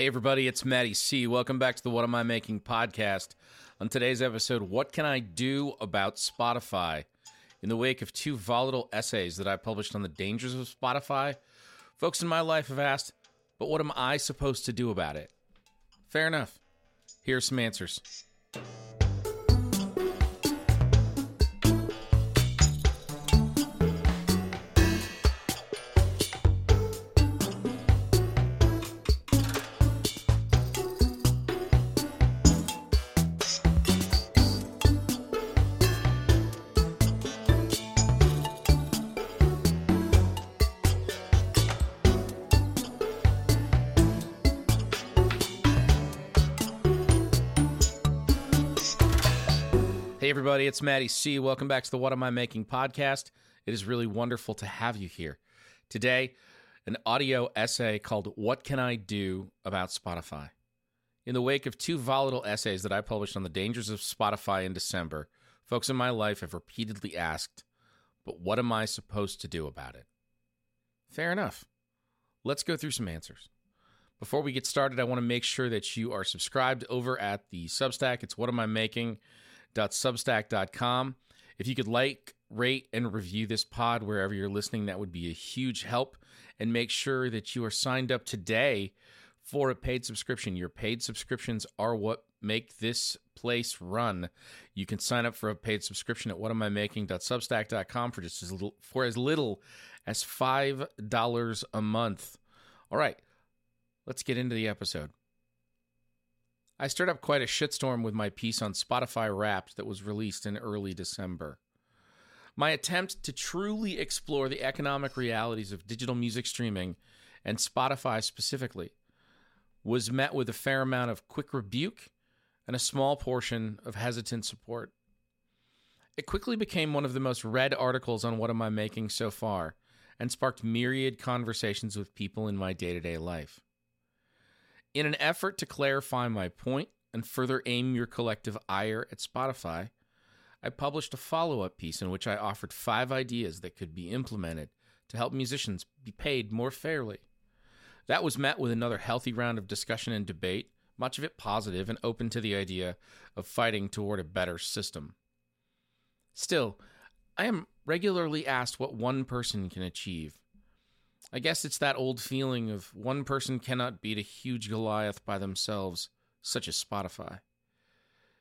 Hey, everybody, it's Matty C. Welcome back to the What Am I Making podcast. On today's episode, what can I do about Spotify? In the wake of two volatile essays that I published on the dangers of Spotify, folks in my life have asked, but what am I supposed to do about it? Fair enough. Here are some answers. Hey, everybody, it's Matty C. Welcome back to the What Am I Making podcast. It is really wonderful to have you here. Today, an audio essay called What Can I Do About Spotify? In the wake of two volatile essays that I published on the dangers of Spotify in December, folks in my life have repeatedly asked, but what am I supposed to do about it? Fair enough. Let's go through some answers. Before we get started, I want to make sure that you are subscribed over at the Substack. It's What Am I Making? www.substack.com. If you could like, rate, and review this pod wherever you're listening, that would be a huge help. And make sure that you are signed up today for a paid subscription. Your paid subscriptions are what make this place run. You can sign up for a paid subscription at whatamimaking.substack.com for just as little for as little as five dollars a month. All right, let's get into the episode. I stirred up quite a shitstorm with my piece on Spotify Wrapped that was released in early December. My attempt to truly explore the economic realities of digital music streaming and Spotify specifically was met with a fair amount of quick rebuke and a small portion of hesitant support. It quickly became one of the most read articles on What Am I Making so far and sparked myriad conversations with people in my day to day life. In an effort to clarify my point and further aim your collective ire at Spotify, I published a follow up piece in which I offered five ideas that could be implemented to help musicians be paid more fairly. That was met with another healthy round of discussion and debate, much of it positive and open to the idea of fighting toward a better system. Still, I am regularly asked what one person can achieve I guess it's that old feeling of one person cannot beat a huge Goliath by themselves, such as Spotify.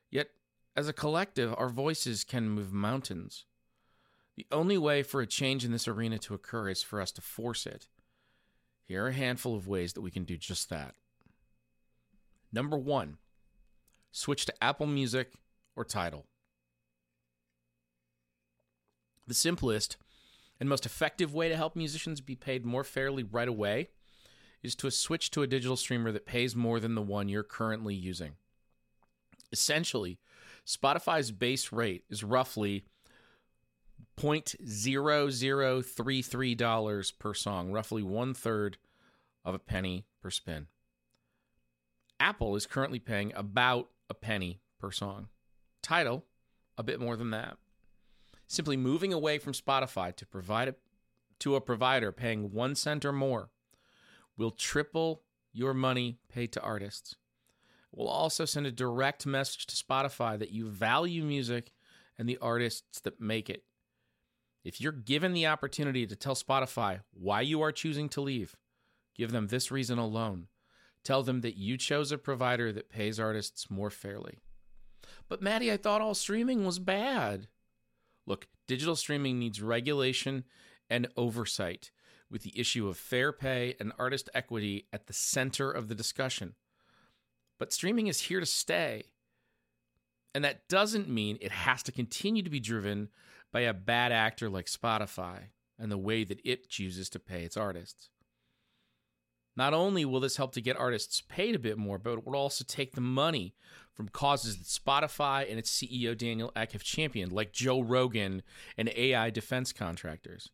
Yet, as a collective, our voices can move mountains. The only way for a change in this arena to occur is for us to force it. Here are a handful of ways that we can do just that. Number one, switch to Apple Music or Tidal. The simplest and most effective way to help musicians be paid more fairly right away is to switch to a digital streamer that pays more than the one you're currently using. Essentially, Spotify's base rate is roughly $0.0033 per song, roughly one third of a penny per spin. Apple is currently paying about a penny per song. Tidal, a bit more than that. Simply moving away from Spotify to provide a, to a provider paying one cent or more will triple your money paid to artists. It will also send a direct message to Spotify that you value music and the artists that make it. If you're given the opportunity to tell Spotify why you are choosing to leave, give them this reason alone. Tell them that you chose a provider that pays artists more fairly. But Matty, I thought all streaming was bad. Look, digital streaming needs regulation and oversight, with the issue of fair pay and artist equity at the center of the discussion. But streaming is here to stay. And that doesn't mean it has to continue to be driven by a bad actor like Spotify and the way that it chooses to pay its artists. Not only will this help to get artists paid a bit more, but it will also take the money from causes that Spotify and its CEO Daniel Ek have championed, like Joe Rogan and AI defense contractors.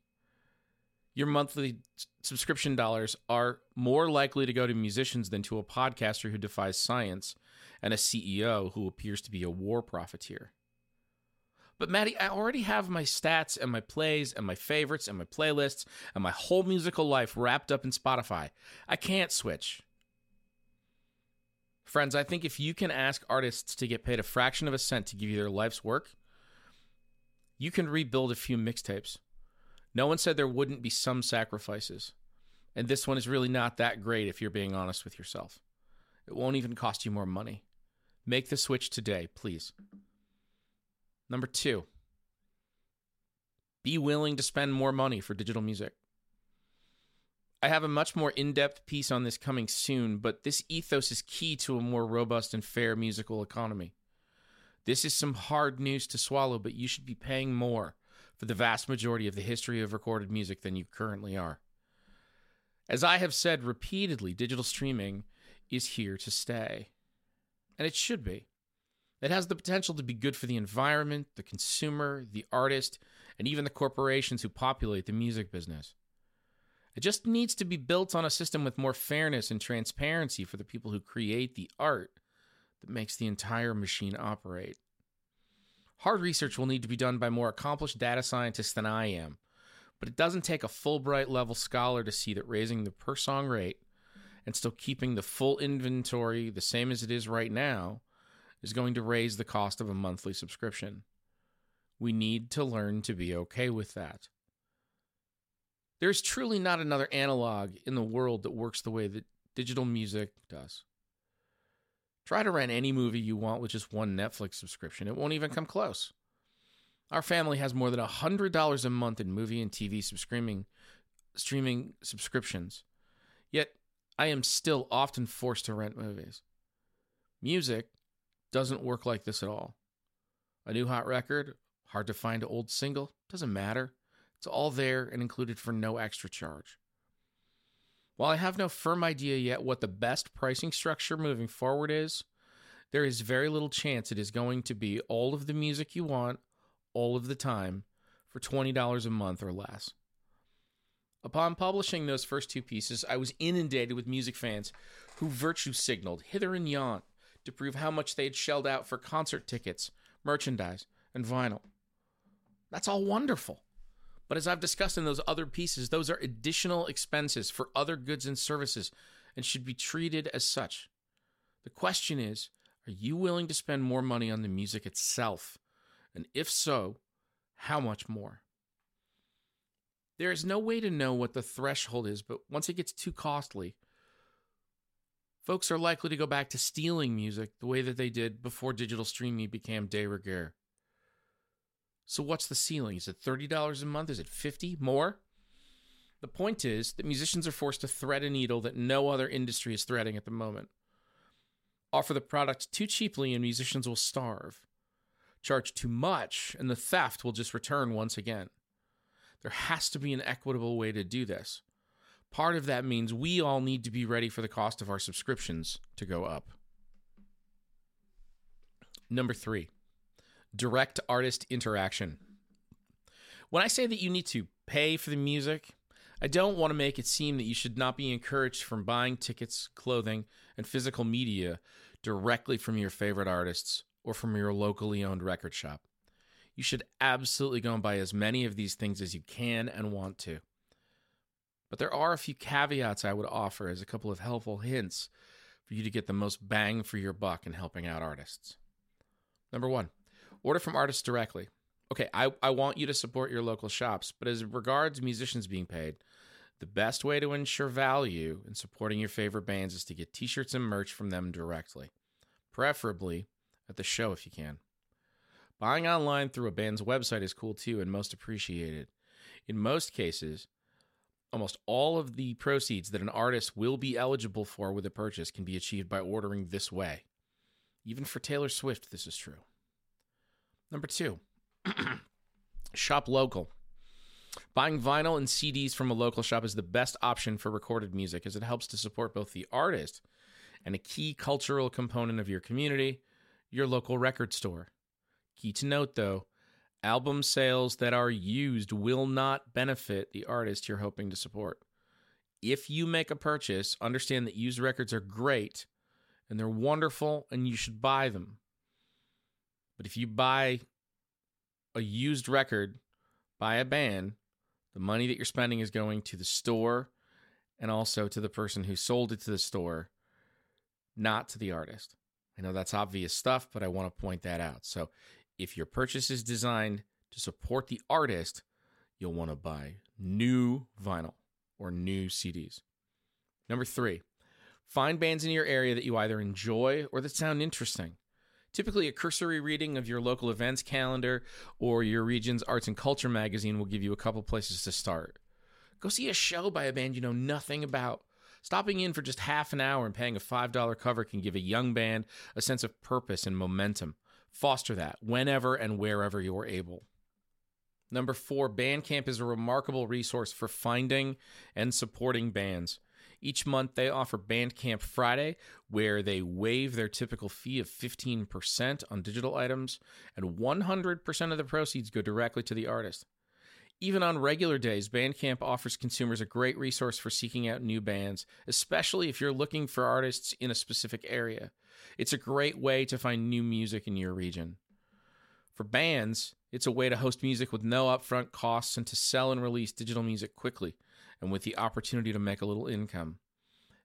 Your monthly subscription dollars are more likely to go to musicians than to a podcaster who defies science and a CEO who appears to be a war profiteer. But Matty, I already have my stats and my plays and my favorites and my playlists and my whole musical life wrapped up in Spotify. I can't switch. Friends, I think if you can ask artists to get paid a fraction of a cent to give you their life's work, you can rebuild a few mixtapes. No one said there wouldn't be some sacrifices. And this one is really not that great if you're being honest with yourself. It won't even cost you more money. Make the switch today, please. Number two, be willing to spend more money for digital music. I have a much more in depth piece on this coming soon, but this ethos is key to a more robust and fair musical economy. This is some hard news to swallow, but you should be paying more for the vast majority of the history of recorded music than you currently are. As I have said repeatedly, digital streaming is here to stay. And it should be. It has the potential to be good for the environment, the consumer, the artist, and even the corporations who populate the music business. It just needs to be built on a system with more fairness and transparency for the people who create the art that makes the entire machine operate. Hard research will need to be done by more accomplished data scientists than I am, but it doesn't take a Fulbright level scholar to see that raising the per song rate and still keeping the full inventory the same as it is right now is going to raise the cost of a monthly subscription. We need to learn to be okay with that. There's truly not another analog in the world that works the way that digital music does. Try to rent any movie you want with just one Netflix subscription. It won't even come close. Our family has more than $100 a month in movie and TV streaming, streaming subscriptions. Yet, I am still often forced to rent movies. Music doesn't work like this at all. A new hot record, hard to find an old single, doesn't matter. It's all there and included for no extra charge. While I have no firm idea yet what the best pricing structure moving forward is, there is very little chance it is going to be all of the music you want, all of the time, for $20 a month or less. Upon publishing those first two pieces, I was inundated with music fans who virtue signaled hither and yon to prove how much they had shelled out for concert tickets, merchandise, and vinyl. That's all wonderful. But as I've discussed in those other pieces, those are additional expenses for other goods and services and should be treated as such. The question is are you willing to spend more money on the music itself? And if so, how much more? There is no way to know what the threshold is, but once it gets too costly, folks are likely to go back to stealing music the way that they did before digital streaming became de rigueur. So what's the ceiling? Is it $30 a month? Is it 50 more? The point is that musicians are forced to thread a needle that no other industry is threading at the moment. Offer the product too cheaply and musicians will starve. Charge too much and the theft will just return once again. There has to be an equitable way to do this. Part of that means we all need to be ready for the cost of our subscriptions to go up. Number three, direct artist interaction. When I say that you need to pay for the music, I don't want to make it seem that you should not be encouraged from buying tickets, clothing, and physical media directly from your favorite artists or from your locally owned record shop. You should absolutely go and buy as many of these things as you can and want to. But there are a few caveats I would offer as a couple of helpful hints for you to get the most bang for your buck in helping out artists. Number one, Order from artists directly. Okay, I, I want you to support your local shops, but as regards musicians being paid, the best way to ensure value in supporting your favorite bands is to get t shirts and merch from them directly, preferably at the show if you can. Buying online through a band's website is cool too and most appreciated. In most cases, almost all of the proceeds that an artist will be eligible for with a purchase can be achieved by ordering this way. Even for Taylor Swift, this is true. Number two, shop local. Buying vinyl and CDs from a local shop is the best option for recorded music as it helps to support both the artist and a key cultural component of your community, your local record store. Key to note though, album sales that are used will not benefit the artist you're hoping to support. If you make a purchase, understand that used records are great and they're wonderful and you should buy them. But if you buy a used record by a band, the money that you're spending is going to the store and also to the person who sold it to the store not to the artist. I know that's obvious stuff, but I want to point that out. So if your purchase is designed to support the artist, you'll want to buy new vinyl or new CDs. Number three, find bands in your area that you either enjoy or that sound interesting. Typically, a cursory reading of your local events calendar or your region's arts and culture magazine will give you a couple places to start. Go see a show by a band you know nothing about. Stopping in for just half an hour and paying a $5 cover can give a young band a sense of purpose and momentum. Foster that whenever and wherever you're able. Number four, Bandcamp is a remarkable resource for finding and supporting bands. Each month, they offer Bandcamp Friday, where they waive their typical fee of 15% on digital items, and 100% of the proceeds go directly to the artist. Even on regular days, Bandcamp offers consumers a great resource for seeking out new bands, especially if you're looking for artists in a specific area. It's a great way to find new music in your region. For bands, it's a way to host music with no upfront costs and to sell and release digital music quickly and with the opportunity to make a little income.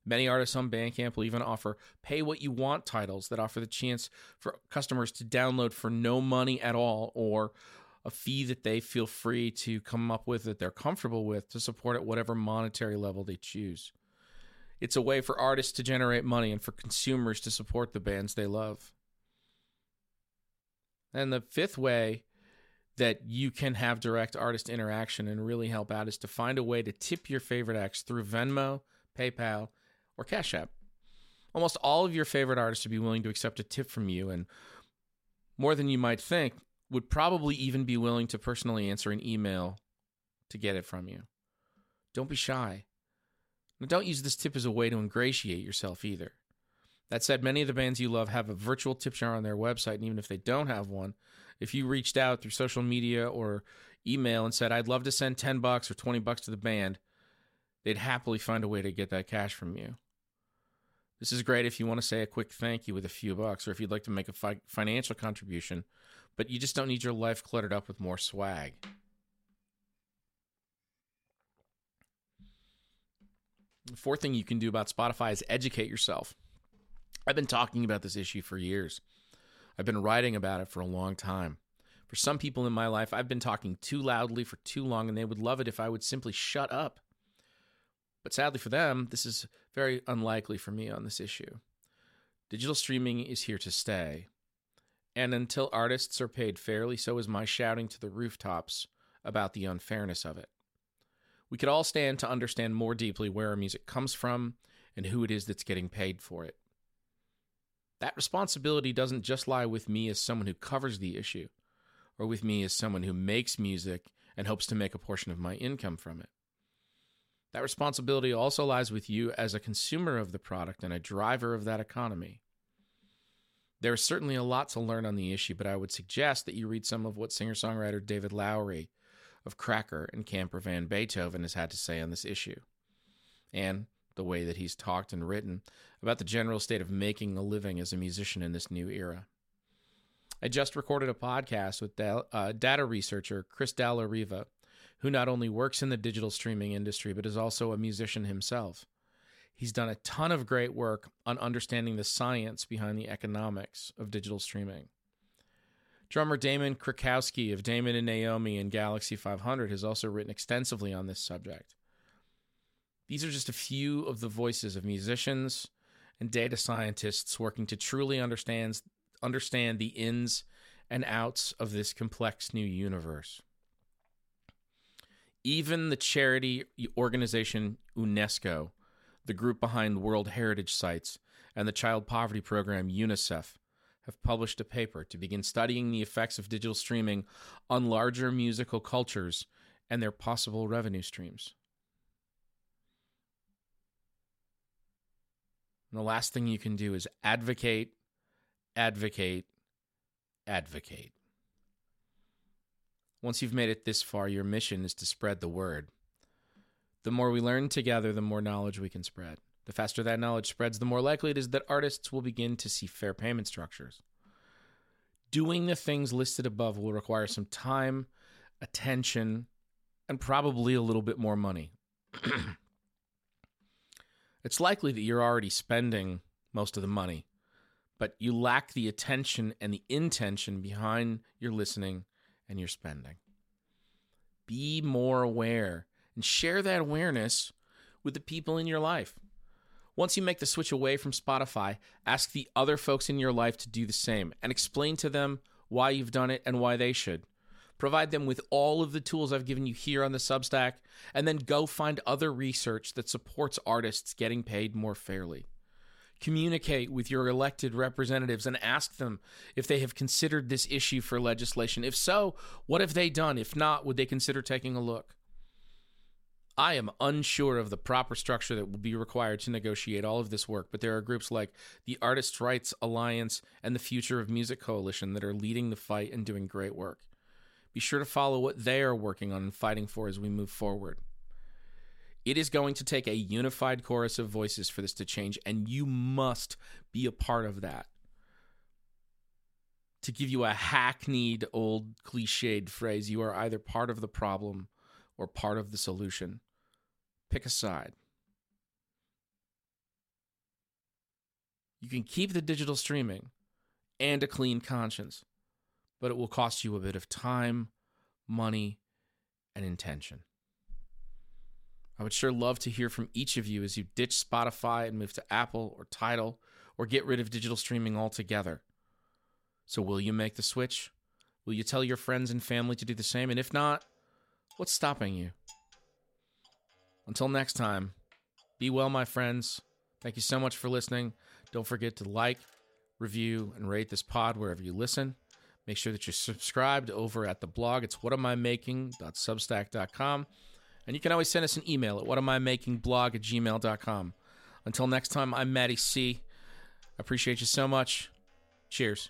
Many artists on Bandcamp will even offer pay what you want titles that offer the chance for customers to download for no money at all or a fee that they feel free to come up with that they're comfortable with to support at whatever monetary level they choose. It's a way for artists to generate money and for consumers to support the bands they love. And the fifth way that you can have direct artist interaction and really help out is to find a way to tip your favorite acts through Venmo, PayPal, or Cash App. Almost all of your favorite artists would be willing to accept a tip from you, and more than you might think, would probably even be willing to personally answer an email to get it from you. Don't be shy. Now, don't use this tip as a way to ingratiate yourself either. That said, many of the bands you love have a virtual tip jar on their website, and even if they don't have one, if you reached out through social media or email and said, I'd love to send 10 bucks or 20 bucks to the band, they'd happily find a way to get that cash from you. This is great if you want to say a quick thank you with a few bucks or if you'd like to make a fi- financial contribution but you just don't need your life cluttered up with more swag. Fourth thing you can do about Spotify is educate yourself. I've been talking about this issue for years. I've been writing about it for a long time. For some people in my life, I've been talking too loudly for too long, and they would love it if I would simply shut up. But sadly for them, this is very unlikely for me on this issue. Digital streaming is here to stay, and until artists are paid fairly, so is my shouting to the rooftops about the unfairness of it. We could all stand to understand more deeply where our music comes from and who it is that's getting paid for it. That responsibility doesn't just lie with me as someone who covers the issue, or with me as someone who makes music and hopes to make a portion of my income from it. That responsibility also lies with you as a consumer of the product and a driver of that economy. There is certainly a lot to learn on the issue, but I would suggest that you read some of what singer songwriter David Lowery of Cracker and Camper Van Beethoven has had to say on this issue, and the way that he's talked and written about the general state of making a living as a musician in this new era. I just recorded a podcast with uh, data researcher Chris Dalla Riva, who not only works in the digital streaming industry, but is also a musician himself. He's done a ton of great work on understanding the science behind the economics of digital streaming. Drummer Damon Krukowski of Damon and Naomi and Galaxy 500 has also written extensively on this subject. These are just a few of the voices of musicians and data scientists working to truly understand, understand the ins and outs of this complex new universe. Even the charity organization UNESCO the group behind World Heritage Sites, and the child poverty program UNICEF have published a paper to begin studying the effects of digital streaming on larger musical cultures and their possible revenue streams. And the last thing you can do is advocate, advocate, advocate. Once you've made it this far, your mission is to spread the word. The more we learn together, the more knowledge we can spread. The faster that knowledge spreads, the more likely it is that artists will begin to see fair payment structures. Doing the things listed above will require some time, attention, and probably a little bit more money. it's likely that you're already spending most of the money, but you lack the attention and the intention behind your listening and your spending. Be more aware and share that awareness with the people in your life. Once you make the switch away from Spotify, ask the other folks in your life to do the same and explain to them why you've done it and why they should. Provide them with all of the tools I've given you here on the Substack, and then go find other research that supports artists getting paid more fairly. Communicate with your elected representatives and ask them if they have considered this issue for legislation. If so, what have they done? If not, would they consider taking a look? I am unsure of the proper structure that will be required to negotiate all of this work, but there are groups like the Artists' Rights Alliance and the Future of Music Coalition that are leading the fight and doing great work. Be sure to follow what they are working on and fighting for as we move forward. It is going to take a unified chorus of voices for this to change, and you must be a part of that. To give you a hackneyed, old, cliched phrase, you are either part of the problem or part of the solution. Pick a side. You can keep the digital streaming and a clean conscience, but it will cost you a bit of time, money, and intention. I would sure love to hear from each of you as you ditch Spotify and move to Apple or Tidal or get rid of digital streaming altogether. So, will you make the switch? Will you tell your friends and family to do the same? And if not, what's stopping you? Until next time, be well, my friends. Thank you so much for listening. Don't forget to like, review, and rate this pod wherever you listen. Make sure that you're subscribed over at the blog. It's whatamimaking.substack.com. And you can always send us an email at whatamimakingblog at gmail.com. Until next time, I'm Matty C. I appreciate you so much. Cheers.